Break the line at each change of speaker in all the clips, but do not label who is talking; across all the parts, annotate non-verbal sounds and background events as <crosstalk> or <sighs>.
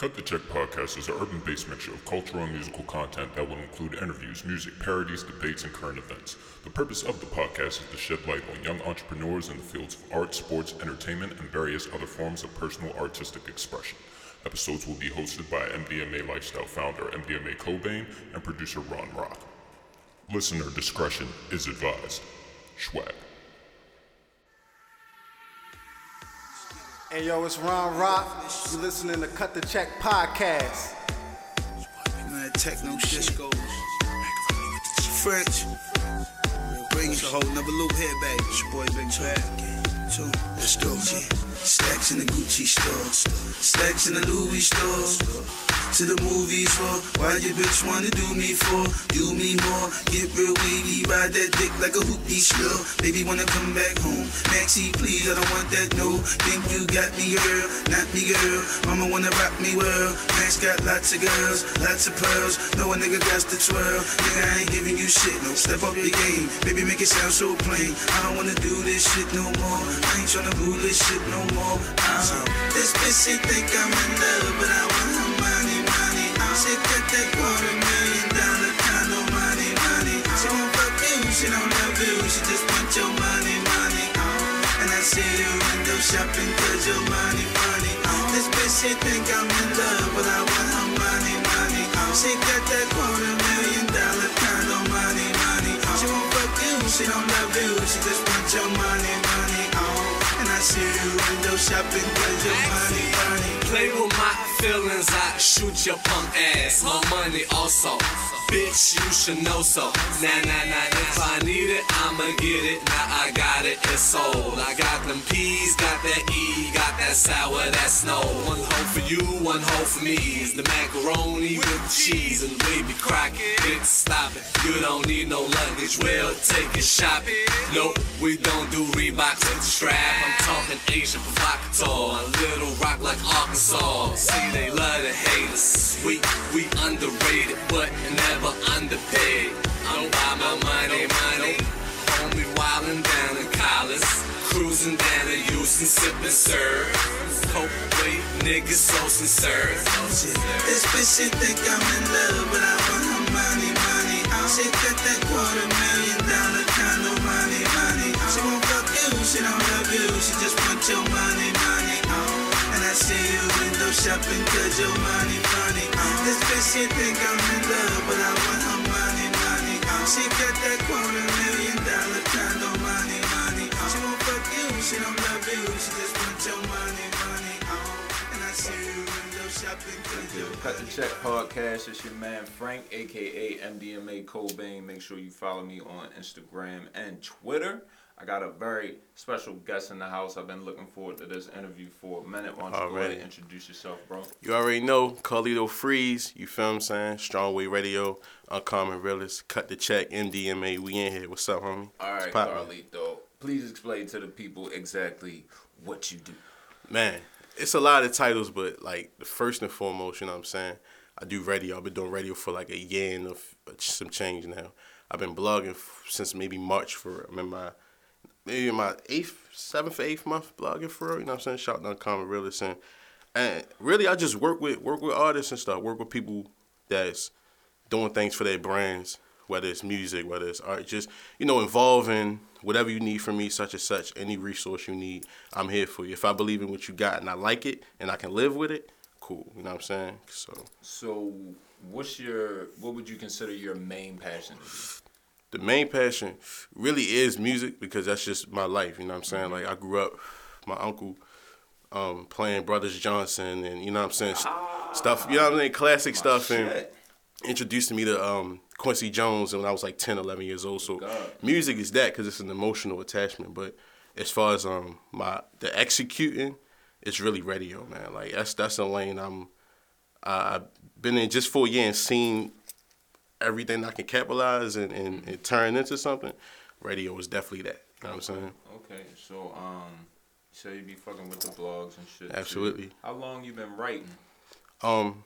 Cut the Check podcast is an urban based mixture of cultural and musical content that will include interviews, music, parodies, debates, and current events. The purpose of the podcast is to shed light on young entrepreneurs in the fields of art, sports, entertainment, and various other forms of personal artistic expression. Episodes will be hosted by MDMA Lifestyle founder MDMA Cobain and producer Ron Rock. Listener discretion is advised. Schwag.
Hey yo, it's Ron Rock. You listening to Cut the Check podcast.
That techno goes. French. Bring a whole nother loop here, baby. It's your boy Big. Two. Let's go. Stacks in the Gucci store. Stacks in the Louis store. To the movies for why your bitch wanna do me for? Do me more, get real wavy, ride that dick like a hoopty still. Baby wanna come back home. Maxie, please, I don't want that no. Think you got me, girl, not me, girl. Mama wanna rock me well. Max got lots of girls, lots of pearls. No a nigga got the twirl. Nigga, I ain't giving you shit, no. Step up your game, baby, make it sound so plain. I don't wanna do this shit no more. I ain't tryna rule this shit no more. Uh, this bitch she think I'm in love, but I want her money, money. She got that quarter million dollar condo, money, money. She won't fuck you, she don't love you, she just want your money, money. And I see you window shopping cause your money, money. This bitch she think I'm in love, but I want her money, money. She got that quarter million dollar condo, money, money. She won't fuck you, she don't love you, she just want your money, money. See you window shopping cause your money, money.
Play with my feelings, I shoot your punk ass. My money also. Bitch, you should know so. Nah, nah, nah, if I need it, I'ma get it. Now I got it, it's sold. I got them P's, got that E, got that sour, that snow. One hoe for you, one hoe for me. It's the macaroni with the cheese and the baby crackin'. Bitch, stop it. You don't need no luggage, we'll take it shopping. Nope, we don't do Reeboks with the strap. I'm talking Agent Provocateur. A little rock like Arkansas. See, they love to hate us. We, we underrated, but never underpaid. I'm by my money, money. Homie wildin' down in college. Cruising down to Houston, sippin' serve. Coke weight, niggas so sincere.
This bitch she think I'm in love, but I want her money, money. She got that quarter million dollar condo, money, money. She won't fuck you, she don't love you, she just want your money, money. Oh, and I see you window shopping cause your money, money. This bitch she think I'm in love, but I want her money, money. She got that quarter million dollar condo, money, money. She won't fuck you, she don't love you, she just want your money, money. And I see you window shopping cause your
Cut the Check podcast. It's your man Frank, aka MDMA Cobain. Make sure you follow me on Instagram and Twitter. I got a very special guest in the house. I've been looking forward to this interview for a minute. Why don't you oh, go ahead
Already.
and introduce yourself, bro?
You already know Carlito Freeze, you feel what I'm saying? Strongway Radio, Uncommon Realist, Cut the Check, MDMA, we in here. What's up, homie?
All right? Carlito. Please explain to the people exactly what you do.
Man, it's a lot of titles, but like the first and foremost, you know what I'm saying? I do radio. I've been doing radio for like a year and f- uh, some change now. I've been blogging since maybe March for my maybe my eighth, seventh, eighth month blogging for real. You know what I'm saying? Shout out to Uncommon Realist and and really I just work with work with artists and stuff. Work with people that's doing things for their brands, whether it's music, whether it's art, just you know, involving whatever you need from me, such and such, any resource you need, I'm here for you. If I believe in what you got and I like it and I can live with it, cool. You know what I'm saying? So
So, what's your what would you consider your main passion?
The main passion really is music because that's just my life. You know what I'm saying? Like I grew up, my uncle um, playing Brothers Johnson and you know what I'm saying stuff. You know what I'm saying? Classic stuff and
Shit.
introduced me to um, Quincy Jones when I was like 10, 11 years old. So
God.
music is that because it's an emotional attachment. But as far as um my the executing, it's really radio, man. Like that's that's a lane I'm. I've been in just for a year and seen everything I can capitalize and, and, and turn into something. Radio is definitely that. You know what I'm saying?
Okay, so um, you say you be fucking with the blogs and shit. too.
Absolutely.
How long you been writing?
Um,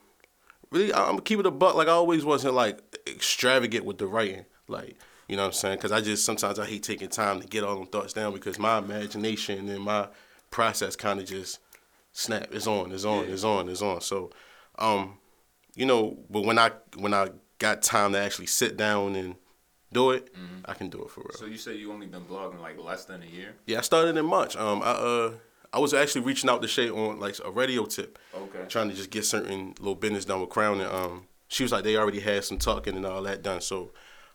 really, I'm gonna keep it a buck. Like I always wasn't like extravagant with the writing. Like you know what I'm saying? Because I just sometimes I hate taking time to get all them thoughts down because my imagination and my process kind of just snap. It's on. It's on.
Yeah.
It's on. It's on. So Um, you know, but when I when I got time to actually sit down and do it, I can do it for real.
So you say you only been blogging like less than a year?
Yeah, I started in March. Um, I uh, I was actually reaching out to Shay on like a radio tip,
Okay.
trying to just get certain little business done with Crown. And um, she was like, they already had some talking and all that done. So,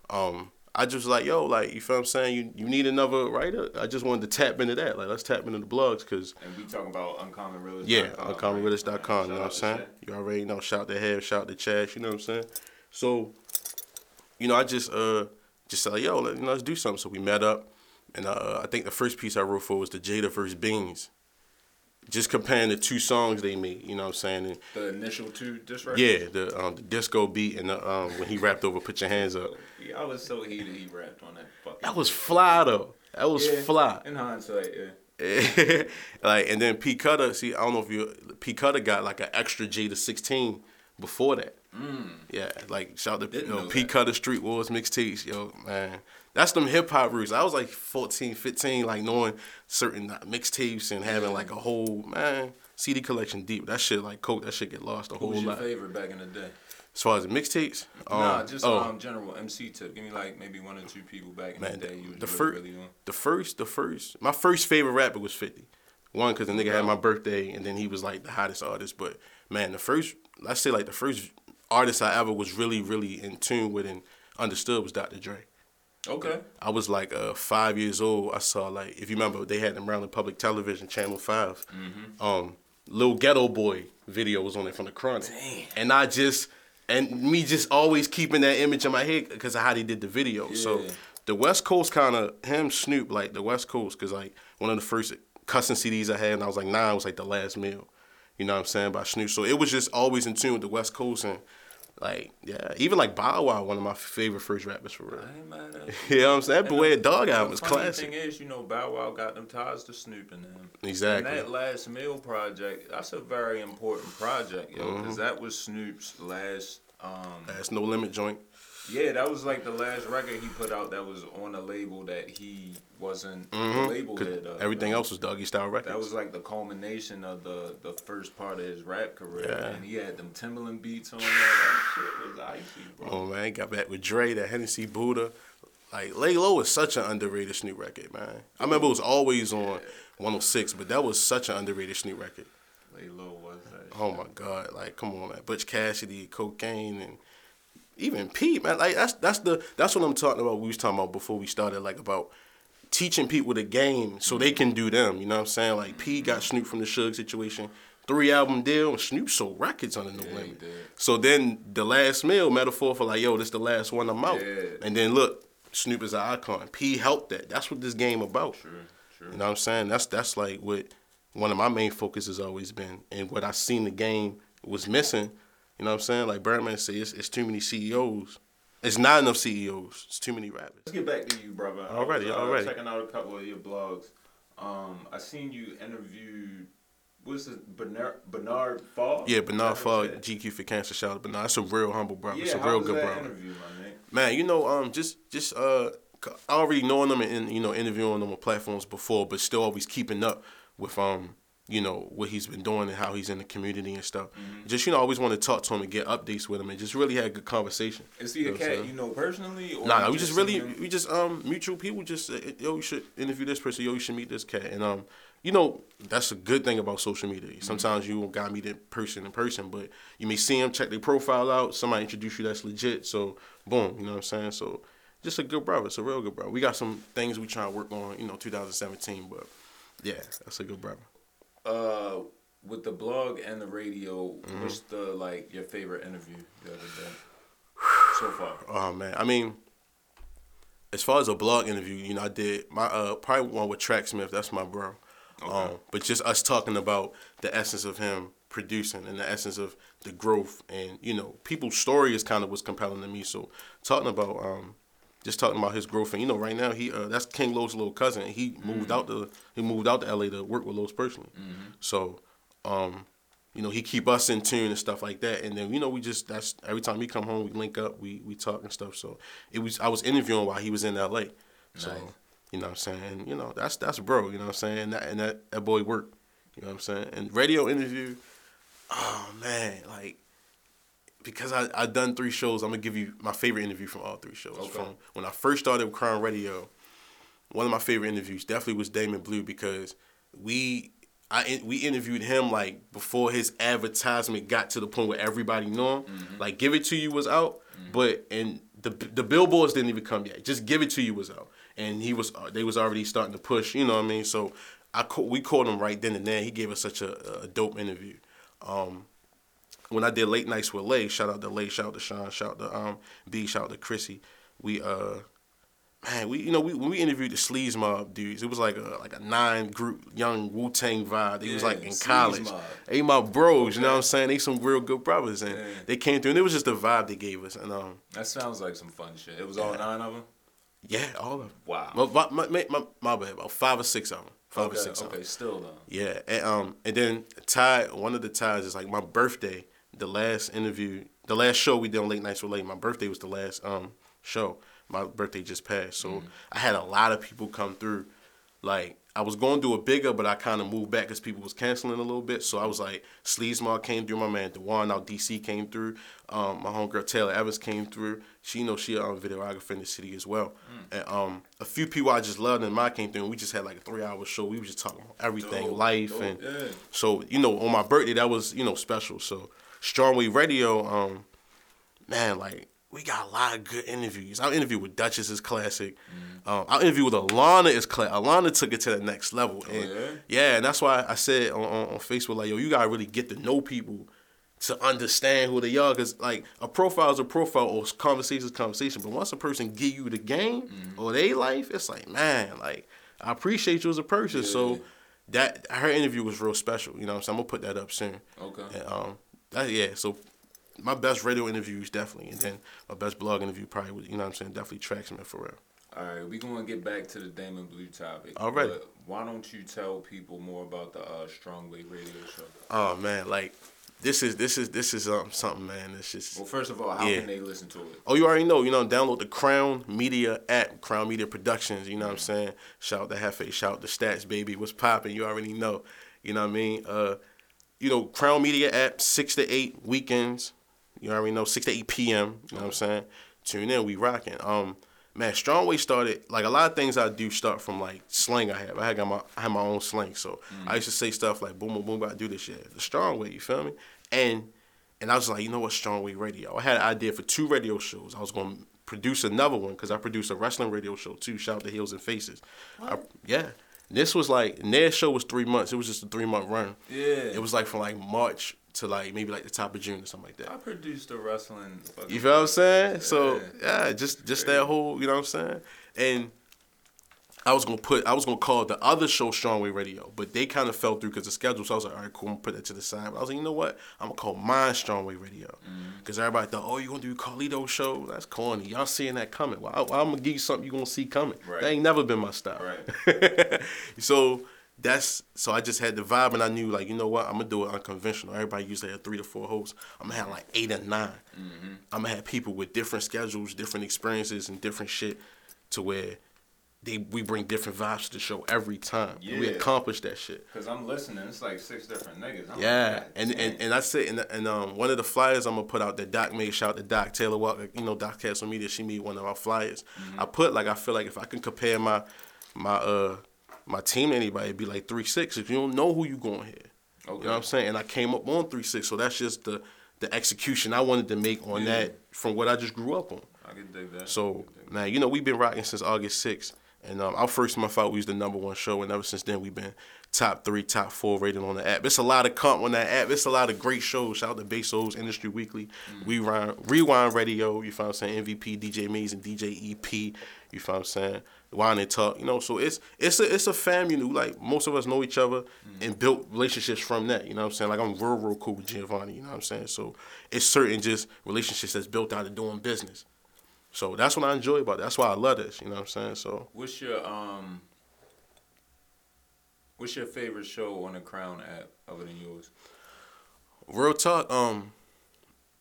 um, I just was like, yo, like you feel what I'm saying? You you need another writer? I just wanted to tap into that. Like let's tap into the blogs because
And we talking about uncommon uncommonrealist.
yeah, uncommonrealist.com. You know what I'm
Shout out to
saying? You already know. Shout to Hev, shout to Chad. You know what I'm saying? So, you know, I just uh just said, like, yo, let, you know, let's do something. So we met up, and uh, I think the first piece I wrote for was the Jada versus Beans. Just comparing the two songs they made. You know what I'm saying? And
The initial two disc records?
yeah, the um, the disco beat and the, um, when he rapped over "Put Your Hands Up."
Yeah, I was so heated he rapped on that fucking.
That was fly though. That was
Yeah,
fly.
In hindsight, yeah. <laughs>
like and then P Cutter, see, I don't know if you P Cutter got like an extra Jada 16 before that. Yeah, like shout out to
Mm. Didn't
you know,
know
P
that.
Cutter Street Wars mixtapes, yo man. That's them hip hop roots. I was like 14, 15, like knowing certain uh, mixtapes and having like a whole man CD collection deep. That shit like coke. That shit get lost a whole lot.
Who was your
lot.
favorite back in the day?
As far as the mixtapes,
nah,
um,
just
oh,
um general MC tip. Give me like maybe one or two people back in
Man,
the day you
the
really,
first,
really on.
the first, the first, my first favorite rapper was Fifty. One, cause the nigga had my birthday, and then he was like the hottest artist. But man, the first, let's say like the first artist I ever was really, really in tune with and understood was Dr. Dre.
Okay.
I was like uh, five years old. I saw like if you remember they had them around the public television channel 5 mm-hmm. Um, little ghetto boy video was on it from the Chronic, and I just and me just always keeping that image in my head because of how they did the video. So the West Coast kind of him Snoop like the West Coast because like one of the first cussing CDs I had and I was like nine was like the last meal. You know what I'm saying by Snoop. So it was just always in tune with the West Coast and. Like yeah, even like Bow Wow, one of my favorite first rappers for real.
I ain't mad at <laughs>
You know what I'm saying? That boy
the-
Dog album is classic.
thing is, you know, Bow Wow got them ties to Snoop and them.
Exactly.
And that last meal project, that's a very important project, yo, because
Mm-hmm.
that was Snoop's last. Um,
That's no limit joint.
Yeah, that was like the last record he put out that was on a label that he wasn't label
Mm-hmm. 'Cause
head of.
everything else was Doggy Style Records.
That was like the culmination of the the first part of his rap career,
Yeah.
and he had them Timbaland beats on there. That shit was icy, bro.
oh man, got back with Dre, that Hennessy Buddha. Like Lay Low is such an underrated Snoop record, man. I remember it was always on 106, but that was such an underrated Snoop record.
Lay low was that.
Oh my God, like come on, man. Butch Cassidy, cocaine, and even Pete, man. Like that's that's the that's what I'm talking about. We was talking about before we started, like about teaching people the game so they can do them. You know what I'm saying? Like P got Snoop from the Suge situation, three album deal, and Snoop sold records on the No
Yeah,
Limit. So then the last meal metaphor for like, yo, this the last one I'm out.
Yeah.
And then look, Snoop is an icon. P helped that. That's what this game about.
True, true.
You know what I'm saying? That's that's like what one of my main focus has always been, and what I seen the game was missing. You know what I'm saying? Like Birdman say, it's, it's too many CEOs. It's not enough CEOs. It's too many rappers.
Let's get back to you, brother. I
Alrighty,
was, uh,
alrighty.
Checking out a couple of your blogs. Um, I seen you interviewed. What's it, Bernard Bernard Fall?
Yeah, Bernard
Is that how you
Fogg. GQ for Cancer Shout out Bernard. That's a real humble brother.
Yeah,
it's a
how
real
was
good
that
brother.
interview, my man?
Man, you know, um, just just uh, already knowing them and you know interviewing them on platforms before, but still always keeping up with um, you know what he's been doing and how he's in the community and stuff.
Mm-hmm.
Just you know, always want to talk to him and get updates with him and just really had a good conversation.
Is he a cat
saying?
you know personally? Or
Nah, we just really,
him?
we just um mutual people. Just uh, yo, you should interview this person. Yo, you should meet this cat. And um, you know, that's a good thing about social media.
Mm-hmm.
Sometimes you don't gotta meet that person in person, but you may see him, check their profile out. Somebody introduce you that's legit. So boom, you know what I'm saying. So just a good brother. It's a real good brother. We got some things we trying to work on. You know, 2017, but yeah, that's a good brother.
Uh, with the blog and the radio,
Mm-hmm.
what's the like your favorite interview the other day so far?
Oh man, I mean, as far as a blog interview, you know, I did my uh probably one with Track Smith. That's my bro. Um, but just us talking about the essence of him producing and the essence of the growth and you know people's story is kind of what's compelling to me. So talking about um just talking about his and you know right now he uh, that's King Los little cousin. He moved out to he moved out to LA to work with Los personally. So um you know, he keep us in tune and stuff like that. And then, you know, we just that's every time he come home, we link up, we we talk and stuff. So it was I was interviewing while he was in LA. So
Nice.
you know what I'm saying? You know, that's that's bro, you know what I'm saying? And that and that, that boy worked. You know what I'm saying? And radio interview, oh man, like because I I done three shows, I'm gonna give you my favorite interview from all three shows.
Okay.
From when I first started with Crown Radio, one of my favorite interviews definitely was Damon Blue because we I we interviewed him like before his advertisement got to the point where everybody knew him. Like Give It to You was out, but and the the billboards didn't even come yet. Just Give It to You was out, and he was uh, they was already starting to push. You know what I mean? So I we called him right then and there. He gave us such a, a dope interview. Um, when I did late nights with Lay, shout out to Lay, shout out to Sean, shout out to um B, shout out to Chrissy. We uh man, we you know we when we interviewed the Sleaze Mob dudes, it was like a like a nine group young Wu Tang vibe. They was like in college.
Mob.
They my bros, you know what I'm saying? They some real good brothers, and
Yeah.
they came through, and it was just the vibe they gave us, and um
That sounds like some fun shit. It was all nine of them.
yeah, all of them.
Wow.
My, my, my, my, my bad, about five or six of them. Five
Okay,
or six of
okay,
them.
still though.
Yeah, and um, and then Ty, one of the ties is like my birthday. The last interview, the last show we did on Late Nights with Late. My birthday was the last um show. My birthday just passed, so I had a lot of people come through. Like I was going to do a bigger, but I kind of moved back because people was canceling a little bit. So I was like, Sleaze Mob came through. My man Dewan out DC came through. Um, my homegirl Taylor Evans came through. She you know she a um, videographer in the city as well. And um, a few people I just loved and mine came through. and We just had like a three hour show. We was just talking about everything,
Dope,
life,
dope,
and
yeah.
so you know on my birthday that was you know special. So Strongway Radio, um, man, like we got a lot of good interviews. Our interview with Duchess is classic.
Mm-hmm.
Um, our interview with Alana is classic. Alana took it to the next level. And
Oh, yeah?
yeah, and that's why I said on, on, on Facebook, like, yo, you gotta really get to know people to understand who they are. Cause like a profile is a profile or conversation is conversation. But once a person give you the game
Mm-hmm.
or their life, it's like, man, like I appreciate you as a person. So that her interview was real special. You know what I'm saying? I'm gonna put that up soon.
Okay.
And, um, yeah, so my best radio interviews definitely, and then my best blog interview probably was, you know what I'm saying, definitely Tracksman for real.
All right, we gonna get back to the Damon Blue topic.
All right.
but Why don't you tell people more about the uh, Strongway Radio Show?
Oh man, like this is this is this is um, something, man. It's just
Well, first of all, how
Yeah.
can they listen to it?
Oh, you already know. You know, download the Crown Media app, Crown Media Productions. You know what I'm saying? Shout out to Hefe, shout out to Stats, baby. What's popping? You already know. You know what I mean? Uh, you know, Crown Media app, 6 to 8 weekends. You already know, 6 to 8 p.m. You know what I'm saying? Tune in, we rocking. Um, man, Strongway started, like a lot of things I do start from like slang I have. I had got my I had my own slang. So I used to say stuff like boom, boom, boom, I do this shit. The Strongway, you feel me? And and I was like, you know what, Strongway Radio. I had an idea for two radio shows. I was going to produce another one because I produced a wrestling radio show too. Shout out to Heels and Faces. I, yeah. This was like, their show was three months. It was just a three month run.
Yeah.
It was like from like March to like maybe like the top of June or something like that.
I produced a wrestling.
You feel what I'm saying? So
Yeah.
yeah, just just that whole, you know what I'm saying? And I was gonna put, I was gonna call the other show Strongway Radio, but they kind of fell through because the schedule. So I was like, all right, cool, I'm gonna put that to the side. But I was like, you know what? I'm gonna call mine Strongway Radio mm-hmm. because everybody thought, oh, you gonna do Carlito show? That's corny. Y'all seeing that coming? Well, I, am gonna give you something you gonna see coming.
Right.
That ain't never been my style.
Right. <laughs>
so that's so I just had the vibe and I knew like you know what I'm gonna do it unconventional. Everybody usually have three to four hosts. I'm gonna have like eight or 9 i I'm gonna have people with different schedules, different experiences, and different shit to where they we bring different vibes to the show every time. And We accomplish that shit.
Cause I'm listening. It's like six different niggas. I'm
Yeah,
like,
and,
"God
and and I said, and, and um, one of the flyers I'm gonna put out that Doc made. Shout out to Doc Taylor Walker. You know, Doc Castle Media. She made one of our flyers.
Mm-hmm.
I put like I feel like if I can compare my my uh my team to anybody, it'd be like three six. If you don't know who you going here,
okay.
you know what I'm saying. And I came up on three six, so that's just the the execution I wanted to make on
Yeah.
that from what I just grew up on.
I can dig that.
So
I can dig
man, you know we've been rocking since August 6th, and um, our first month out we was the number one show, and ever since then we've been top three, top four rated on the app. It's a lot of comp on that app. It's a lot of great shows. Shout out to Bezos Industry Weekly, Rewind, Rewind Radio. You find I'm saying MVP, DJ Maze, and DJ EP. You find I'm saying Wine and Talk. You know, so it's it's a it's a fam. You know, like most of us know each other and built relationships from that. You know what I'm saying? Like I'm real real cool with Giovanni. You know what I'm saying? So it's certain just relationships that's built out of doing business. So that's what I enjoy about it. That's why I love this. You know what I'm saying? So
What's your um? What's your favorite show on the Crown app other than yours?
real talk, um,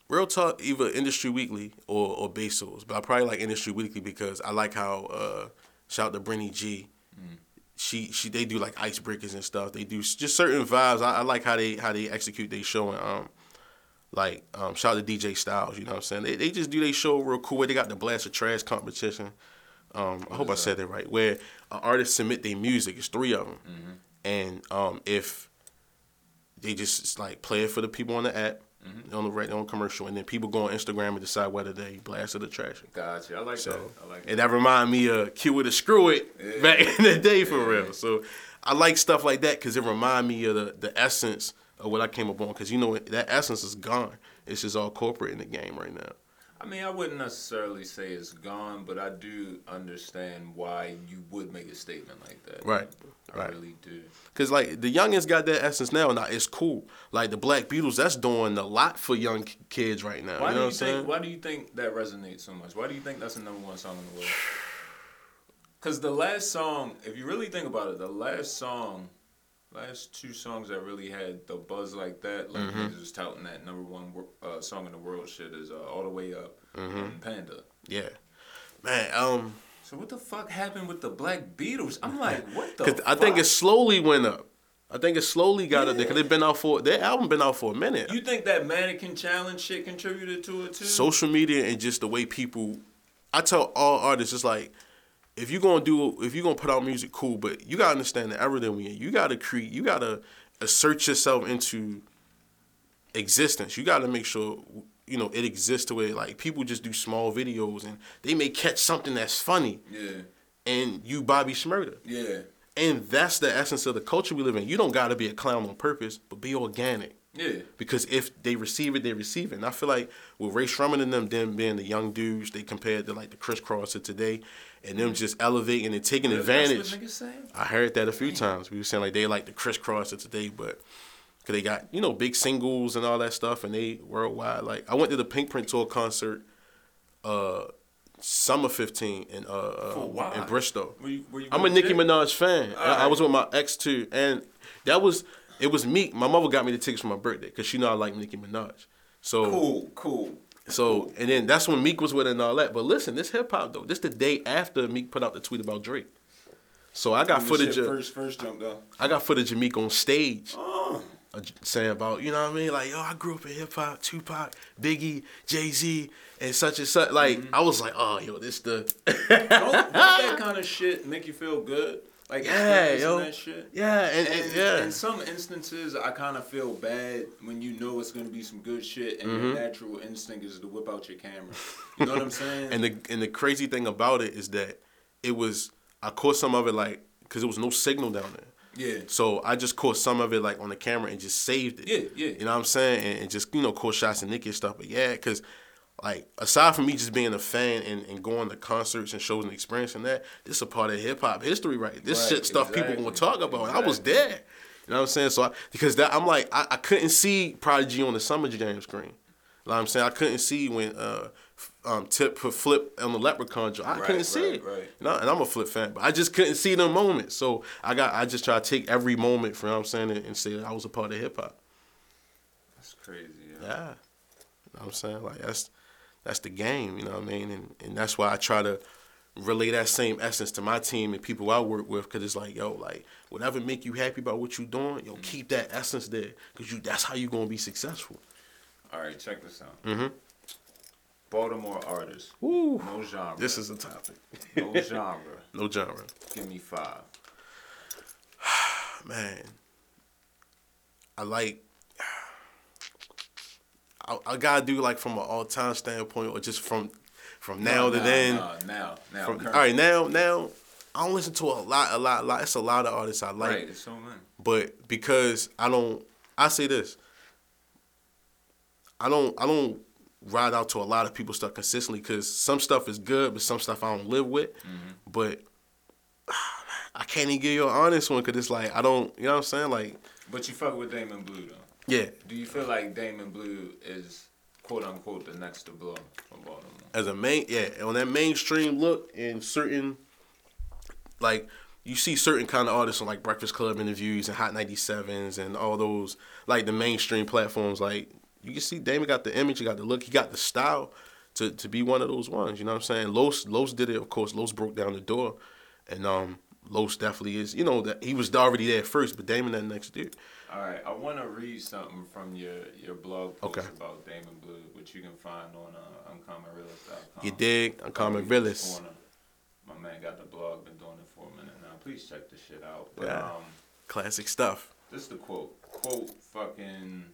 real talk, either Industry Weekly or or Bezos, but I probably like Industry Weekly because I like how uh, shout out to Brenny G. She she they do like icebreakers and stuff. They do just certain vibes. I, I like how they how they execute their show and um. Like, um, shout out to DJ Styles, you know what I'm saying? They, they just do their show real cool. Where they got the Blast of Trash competition. Um, I hope I said that right. Where uh, artists submit their music. It's three of them, and um, if they just like play it for the people on the app, on the right on commercial, and then people go on Instagram and decide whether they blast or trash.
Gotcha. I like
So,
that. I like
and that remind me of Cue It or Screw It back in the day for real. So I like stuff like that because it remind me of the, the essence of what I came up on. Because you know that essence is gone. It's just all corporate in the game right now.
I mean, I wouldn't necessarily say it's gone, but I do understand why you would make a statement like that.
Right,
I
right.
really do.
Cause like the youngins got that essence now, and it's cool. Like the Black Beatles, that's doing a lot for young kids right now.
Why
you know
do you
what I'm
think?
saying?
Why do you think that resonates so much? Why do you think that's the number one song in the world? Because the last song, if you really think about it, the last song, last two songs that really had the buzz like that, like
Mm-hmm.
was touting that number one uh, song in the world, shit is uh, all the way up
Mm-hmm.
and Panda.
Yeah, man. Um,
So what the fuck happened with the Black Beatles? I'm like, <laughs> what the?
cause I think it slowly went up. I think it slowly got up there because they've been out for their album been out for a minute.
You think that mannequin challenge shit contributed to it too?
social media and just the way people I tell all artists it's like if you're gonna do if you're gonna put out music cool but you gotta understand the era that we in you gotta create you gotta assert yourself into existence. You gotta make sure you know it exists to where like people just do small videos and they may catch something that's funny
yeah,
and you Bobby Shmurda
yeah,
and that's the essence of the culture we live in. You don't gotta be a clown on purpose but be organic
yeah.
because if they receive it, they receive it. And I feel like with Rae Sremmurd and them, them being the young dudes, they compared to like the Kris Kross of today, and them just elevating and taking advantage.
Niggas saying.
I heard that a few times. We were saying like they like the Kris Kross of today, but cause they got you know big singles and all that stuff, and they worldwide. Like I went to the Pink Print tour concert, uh, summer fifteen in uh, uh in Bristol.
Were you- were you
I'm a Nicki Minaj fan. I, I was with my ex too, and that was it was Meek. My mother got me the tickets for my birthday because she know I like Nicki Minaj. So
Cool, cool.
so and then that's when Meek was with and all that. But listen, this hip hop though, this the day after Meek put out the tweet about Drake. So I got footage of
first, first jump though.
I got footage of Meek on stage
Oh,
saying about you know what I mean, like yo, I grew up in hip hop, Tupac, Biggie, Jay Z, and such and such. Like
Mm-hmm.
I was like, oh yo, this the
don't, don't that <laughs> kind of shit make you feel good? Like
yeah yo
that shit.
yeah and, and
And
yeah
in some instances, I kind of feel bad when you know it's gonna be some good shit, and
Mm-hmm.
your natural instinct is to whip out your camera. You know what I'm <laughs> saying?
And the and the crazy thing about it is that it was I caught some of it like because there was no signal down there.
yeah,
So I just caught some of it like on the camera and just saved it.
Yeah, yeah.
You know what I'm saying? And, and just you know caught shots and Nicki and stuff. But yeah, because like aside from me just being a fan and, and going to concerts and shows and experiencing that, this is a part of hip hop history, right? This
Right,
shit stuff people
exactly,
gonna talk about. And I was there. You know what I'm saying? So I, because that I'm like I, I couldn't see Prodigy on the Summer Jam screen. You know what I'm saying? I couldn't see when uh, um, Tip put Flip on the Leprechaun. joint. I
Right,
couldn't see
right,
it.
right.
You know, and I'm a Flip fan, but I just couldn't see the moment. So I got I just try to take every moment, for, you know what I'm saying, and, and say that I was a part of hip hop.
that's crazy. Yeah.
Yeah. You know what I'm saying? Like that's that's the game, you know what I mean? And and that's why I try to relay that same essence to my team and people I work with cuz it's like, yo, like whatever make you happy about what you're doing, yo, keep that essence there cuz you that's how you're going to be successful.
All right, check this out.
Mhm.
Baltimore artists,
Woo.
no genre.
This is a topic.
no <laughs> genre.
no genre.
Give me five. <sighs>
Man. I like I, I gotta do like from an all time standpoint or just from from now
No,
to
no,
then.
no, now, now.
From, all right, now, now, I don't listen to a lot, a lot, a lot. It's a lot of artists I like,
right, it's so many.
but because I don't, I say this. I don't, I don't ride out to a lot of people stuff consistently because some stuff is good, but some stuff I don't live with.
Mm-hmm.
But <sighs> I can't even give you an honest one because it's like I don't, you know what I'm saying? Like,
But you fuck with Damon Blue though.
Yeah,
Do you feel like Damon Blue is quote unquote the next to blow from Baltimore?
as a main yeah on that mainstream look and certain like you see certain kind of artists on like Breakfast Club interviews and Hot 97s and all those like the mainstream platforms like you can see Damon got the image he got the look he got the style to, to be one of those ones you know what I'm saying? Los Los did it of course Los broke down the door and um Los definitely is you know that he was already there first but Damon that next dude
All right, I want to read something from your your blog post
Okay.
about Damon Blue, which you can find on uh, uncommonrealist.com.
You dig? Uncommon
Probably
realist.
My man got the blog, been doing it for a minute now. Please check this shit out. But
Yeah.
um,
Classic stuff.
this is the quote. Quote fucking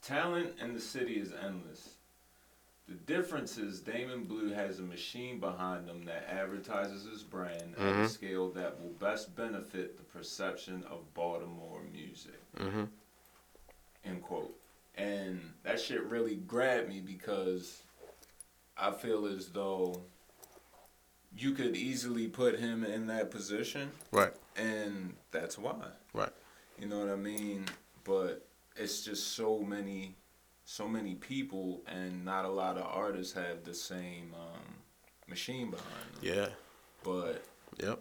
talent in the city is endless. The difference is Damon Blue has a machine behind him that advertises his brand at a scale that will best benefit the perception of Baltimore music.
Mhm.
End quote. And that shit really grabbed me because I feel as though you could easily put him in that position
Right.
and that's why.
Right.
You know what I mean? But it's just so many, so many people, and not a lot of artists have the same um, machine behind them.
Yeah.
But
Yep.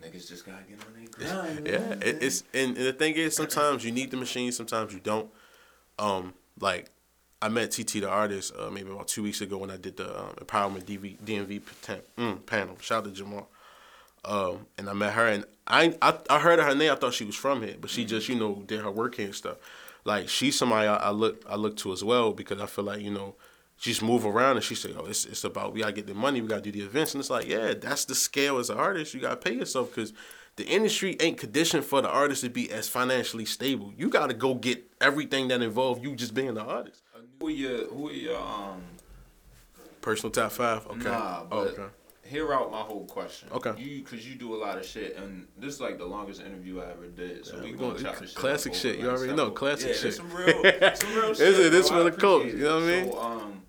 niggas just gotta get on their grind.
Yeah, it, it's and, and the thing is, sometimes you need the machine, sometimes you don't. Um, like I met TT the artist uh, maybe about two weeks ago when I did the um, empowerment DV, DMV mm, panel. Shout out to Jamal. Um, and I met her, and I, I I heard her name. I thought she was from here, but she just you know did her work here and stuff. Like she's somebody I, I look I look to as well because I feel like you know she's move around and she say, oh, it's it's about we gotta get the money, we gotta do the events, and it's like yeah, that's the scale as an artist. You gotta pay yourself because the industry ain't conditioned for the artist to be as financially stable. You gotta go get everything that involve you just being the artist.
Who are your who are your um
Personal top five, okay.
Nah,
Oh,
but
okay.
Hear out my whole question.
Okay.
You because you do a lot of shit, and this is like the longest interview I ever did. So
Yeah,
we
we
gonna
gonna-
chop this
classic shit, you already know, classic
yeah,
shit.
Some real, some real <laughs> shit.
This is- this for the coach, you know what I mean?
So um,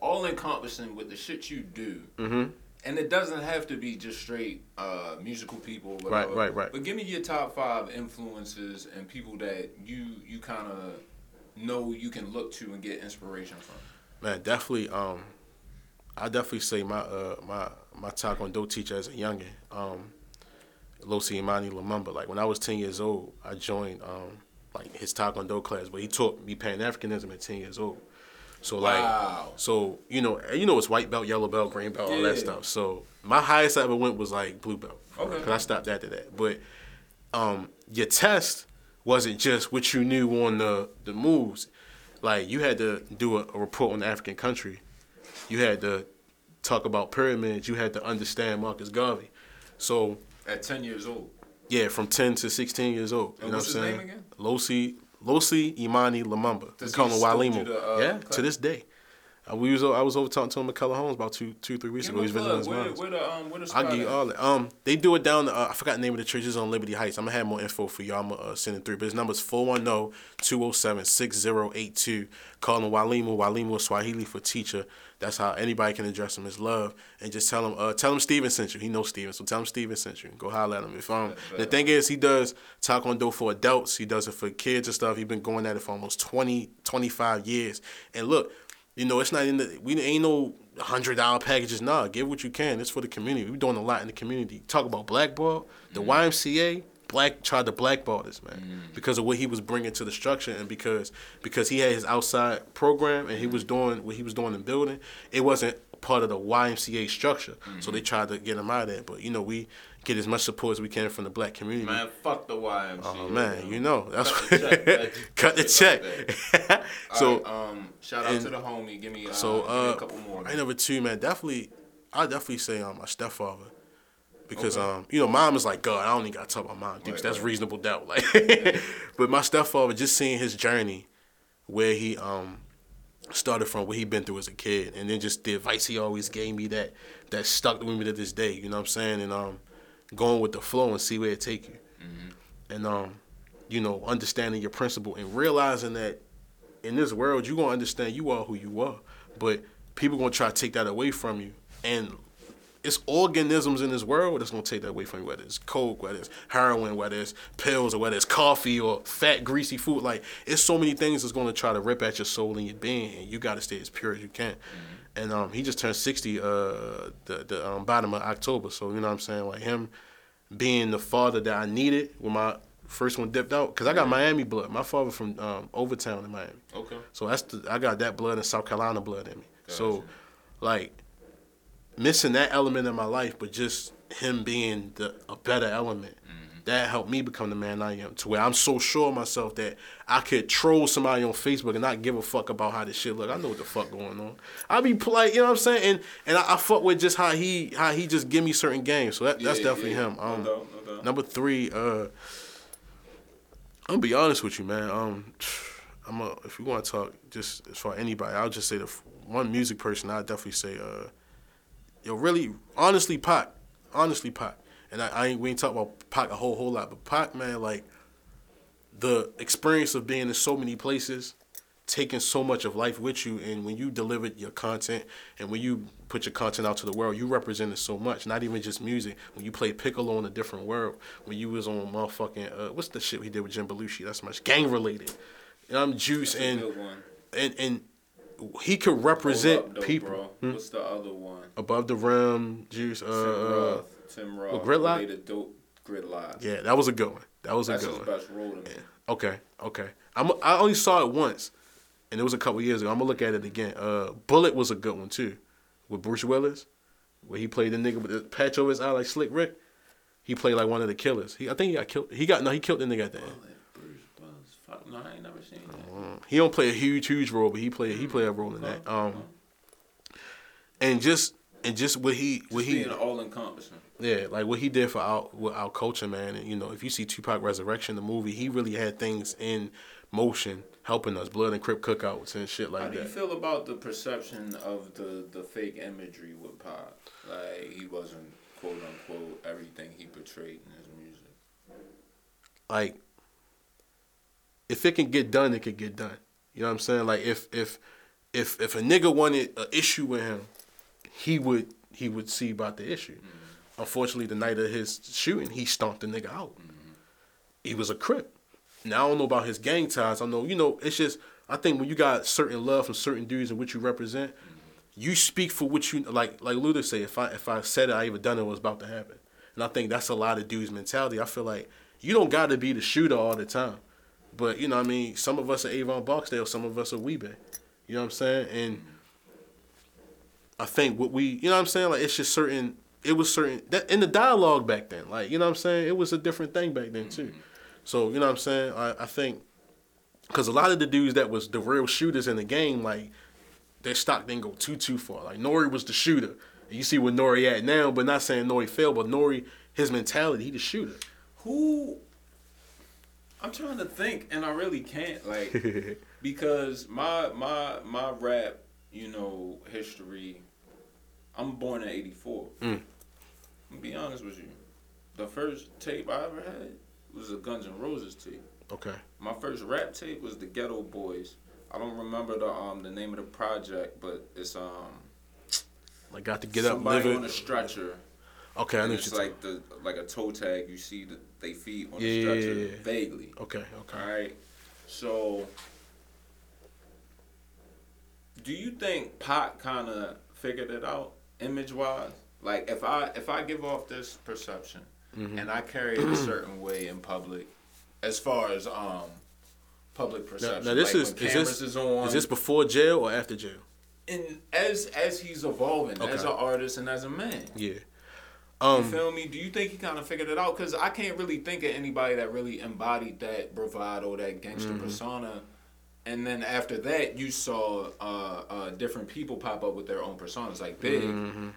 all encompassing with the shit you do.
Mm-hmm.
And it doesn't have to be just straight uh, musical people. Or
Right, right, right.
But give me your top five influences and people that you you kind of know you can look to and get inspiration from.
Man, definitely. Um, I definitely say my uh my my taekwondo teacher as a youngin, um, Losi Imani Lamumba. Like when I was ten years old, I joined um like his taekwondo class, but he taught me Pan Africanism at ten years old. So like,
Wow.
so you know, you know it's white belt, yellow belt, green belt, all that stuff. So my highest I ever went was like blue belt.
Okay.
Cause I stopped after that, but um, your test wasn't just what you knew on the the moves. Like you had to do a, a report on the African country. You had to talk about pyramids. You had to understand Marcus Garvey. So
At ten years old.
yeah, from ten to sixteen years old. You
And
know
what's
what I'm
his
saying?
name again?
Losi Losi Imani Lamumba. We
Does
call him Walimu.
uh,
yeah,
class?
to this day. Uh, we was I was over talking to him at Keller Holmes about two two three weeks
Give
ago.
him
He
a
was visiting his
plug. Where, where the um where the
I'll give you all that. Um, they do it down. Uh, I forgot the name of the church. It's on Liberty Heights. I'm gonna have more info for y'all. I'm gonna uh, send it through. But his number's 410-207-6082. Call him Walimu. Walimu is Swahili for teacher. That's how anybody can address him as love. And just tell him, uh, tell him Steven sent you. He knows Steven, so tell him Steven sent you. Go holler at him. If um, the thing is, he does taekwondo for adults. He does it for kids and stuff. He's been going at it for almost 20, 25 years. And look, you know, it's not in the we ain't no hundred dollar packages. Nah, give what you can. It's for the community. We're doing a lot in the community. Talk about blackball. The mm-hmm. YMCA black tried to blackball this man mm-hmm. because of what he was bringing to the structure and because because he had his outside program and he was mm-hmm. doing what he was doing in building. It wasn't part of the YMCA structure, so they tried to get him out of there. But you know, we get as much support as we can from the black community.
Man, fuck the YMCA.
Oh man, you know that's
Cut the check, <laughs>
cut the check. <laughs> so
Alright, um, shout out to the homie. Give me uh,
so
give me
uh,
a couple more.
I number two, man, definitely, I definitely say um my stepfather, because
Okay.
um you know mom is like God. I don't even gotta talk about mom, Dukes.
Right,
That's
right.
reasonable doubt. <laughs> Like, but my stepfather, just seeing his journey, where he um started from, what he been through as a kid, and then just the advice he always gave me that that stuck with me to this day. You know what I'm saying? And um going with the flow and see where it take you, and um you know understanding your principle and realizing that in this world, you're gonna understand you are who you are, but people gonna try to take that away from you, and it's organisms in this world that's gonna take that away from you. Whether it's coke, whether it's heroin, whether it's pills, or whether it's coffee or fat, greasy food. Like it's so many things that's gonna try to rip at your soul and your being, and you gotta stay as pure as you can. And um, he just turned sixty uh the the um, bottom of October, so you know what I'm saying. Like him being the father that I needed when my first one dipped out, cause I got Miami blood. My father from um, Overtown in Miami.
okay.
So that's the I got that blood and South Carolina blood in me. So like missing that element in my life, but just him being the a better element that helped me become the man I am. To where I'm so sure of myself that I could troll somebody on Facebook and not give a fuck about how this shit look. I know what the fuck going on. I be polite, you know what I'm saying? And and I, I fuck with just how he how he just give me certain games. So that, that's
Yeah,
definitely
yeah.
him.
No
Um,
no doubt.
number three, uh, I'm gonna be honest with you, man. Um, <sighs> I'm a, if you want to talk just as far anybody, I'll just say the one music person. I definitely say, uh, yo, really, honestly, Pac, honestly, Pac. And I, I ain't we ain't talk about Pac a whole whole lot, but Pac, man, like the experience of being in so many places, taking so much of life with you, and when you delivered your content, and when you put your content out to the world, you represented so much. Not even just music. When you played Piccolo in a different world, when you was on motherfucking uh, what's the shit he did with Jim Belushi? That's much gang related. And I'm Juice,
That's
and and and he could represent
up, though,
people
Bro. What's the other one?
above the rim. Juice, uh,
Tim
uh,
Roth. Tim Roth.
Gridlock?
Played a dope Gridlock.
yeah, that was a good one. That was a
That's
good
his
one.
best role to me.
Okay, okay. I'm I only saw it once, and it was a couple years ago. I'm gonna look at it again. Uh, Bullet was a good one too, with Bruce Willis, where he played the nigga with the patch over his eye like Slick Rick. He played like one of the killers. He I think he got killed. He got no, he killed the nigga at the end.
Bruce Willis. Fuck, no, I ain't never seen that. Mm.
He don't play a huge huge role, but he played he played a mm-hmm. role in that. Uh-huh. Um, and just and just what he what
Just
he
being all encompassing.
Yeah, like what he did for our with our culture, man. And you know, if you see Tupac Resurrection, the movie, he really had things in motion helping us, blood and crip cookouts and shit like that.
How do you
that.
feel about the perception of the, the fake imagery with Pop? Like he wasn't quote unquote everything he portrayed in his music.
Like, if it can get done, it could get done. You know what I'm saying? Like, if if if if a nigga wanted an issue with him, he would he would see about the issue. Mm-hmm. Unfortunately, the night of his shooting, he stomped the nigga out. Mm-hmm. He was a crip. Now I don't know about his gang ties. I know you know it's just I think when you got certain love from certain dudes and what you represent, mm-hmm. you speak for what you like. Like Luther say, if I if I said it, I even done it, it was about to happen. And I think that's a lot of dudes' mentality. I feel like you don't got to be the shooter all the time, but you know what I mean. Some of us are Avon Barksdale, some of us are Wee-Bey. You know what I'm saying? And I think what we, you know what I'm saying? Like it's just certain. It was certain that in the dialogue back then. Like you know what I'm saying? It was a different thing back then too. Mm-hmm. So you know what I'm saying? I, I think because a lot of the dudes that was the real shooters in the game, like their stock didn't go too too far. Like Nori was the shooter. And you see where Nori at now, but not saying Nori failed, but Nori his mentality, he the shooter.
Who? I'm trying to think, and I really can't like <laughs> because my my my rap, you know, history. I'm born in '84.
Mm.
I'm be honest with you. The first tape I ever had was a Guns N' Roses tape.
Okay.
My first rap tape was the Geto Boys. I don't remember the um the name of the project, but it's um
Like got to get up,
somebody on a stretcher.
Okay, I
and
know
it's like the like a toe tag. You see the they feet on
Yeah,
the stretcher
yeah, yeah.
vaguely.
Okay, okay.
All right. So, do you think Pac kind of figured it out image wise? Like if I if I give off this perception
Mm-hmm.
and I carry it a certain way in public, as far as um public perception,
now this
like
is is this
is on,
is this before jail or after jail?
and as as he's evolving as an artist and as a man.
Yeah.
You
Um.
feel me? Do you think he kind of figured it out? Because I can't really think of anybody that really embodied that bravado, that gangster
Mm-hmm.
persona. And then after that, you saw uh, uh, different people pop up with their own personas. Like Big,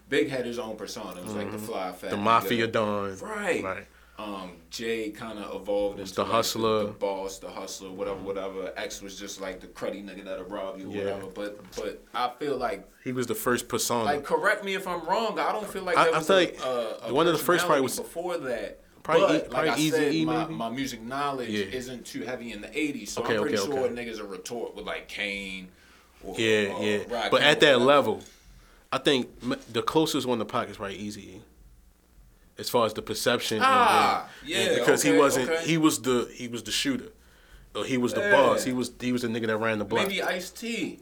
Big had his own persona. It was like the fly fat,
Mm-hmm. The mafia don.
Right.
Right.
Um, Jay kind of evolved into
the
like,
hustler.
the, boss, the hustler, whatever, whatever. X was just like the cruddy nigga that'll rob you,
Yeah.
whatever. But but I feel like
He was the first persona.
like, correct me if I'm wrong. I don't feel like
I- I
was
feel
a,
like
a, a
one of the first probably was-
before that.
Probably
but,
E-
like
probably
I
Easy
said,
E,
my,
maybe?
my music knowledge
Yeah.
isn't too heavy in the '80s, so
Okay,
I'm pretty
okay,
sure
okay.
niggas will retort with like Kane. Or,
yeah,
or
yeah.
Rakim
But at that
whatever.
level, I think m- the closest one to Pac is probably Eazy. As far as the perception,
Ah,
and-
yeah,
and because he wasn't,
okay.
he was the he was the shooter, or he was the
Yeah.
boss. He was he was the nigga that ran the block.
maybe Ice T.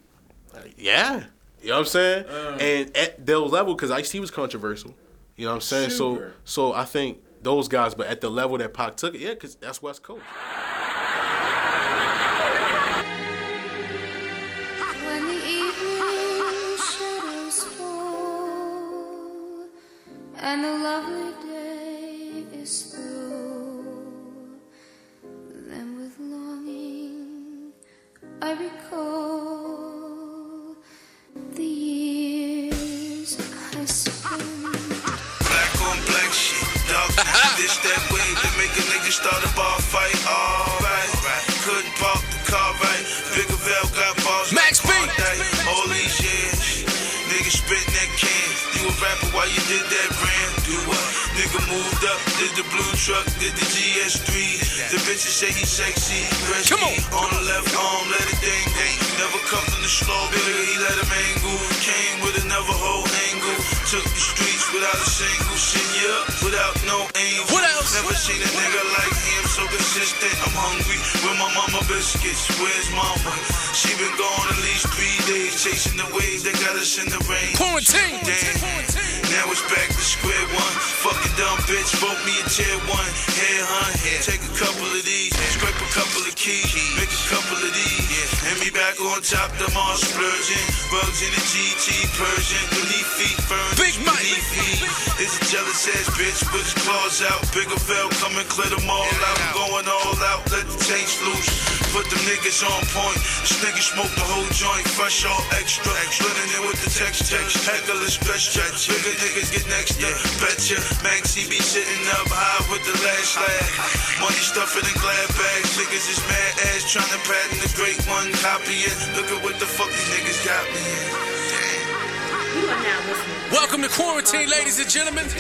Yeah. You know what I'm saying?
Uh.
and at those level, because Ice T was controversial. You know what I'm saying?
Super.
So so I think those guys, but at the level that Pac took it, yeah, because that's West Coast.
When the evening shadows fall and the lovely
this that way to make a nigga start a bar fight. Alright, couldn't park the car right. Bigger Vel got balls.
Max B.
All these years, nigga spitting that can. You a rapper while you did that brand? Do what? Nigga moved up, did the blue truck, did the GS3. The bitches say he sexy.
Come on.
On the left arm, let it ding ding. Never cuffed in the slow bigger, he let him angle. Came with another whole angle. Took the streets without a single without no angel.
What else?
Never seen a nigga like him so consistent. I'm hungry with my mama biscuits. Where's mama? She been gone at least three days, chasing the waves that got us in the rain.
Quarantine.
Damn. Now it's back to square one. Fucking dumb bitch, vote me a tier one. Head hunt, take a couple of these, scrape a couple of make a couple of these, and me back on top. Them all splurging, rugs in the GT Persian, beneath feet firm.
Big Mike.
feet. It's a jealous ass bitch with his claws out. Bigger fell, come and clear them all out. I'm going all out, let the tanks loose. Put them niggas on point. This nigga smoke the whole joint, fresh all extra. Blending in with the text text, heckle is best stretch. Bigger niggas get next up, betcha. Maxie be sitting up high with the last lag. Money stuffing in glad bags. Niggas is mad ass trying to patent the great one, copy it. Look at what the fuck these niggas got me in. Damn.
You are now listening
Welcome to quarantine, ladies and gentlemen.
to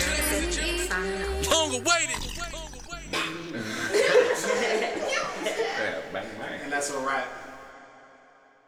signing off.
Long awaited. <laughs>
Yeah, bang bang.
And that's a wrap.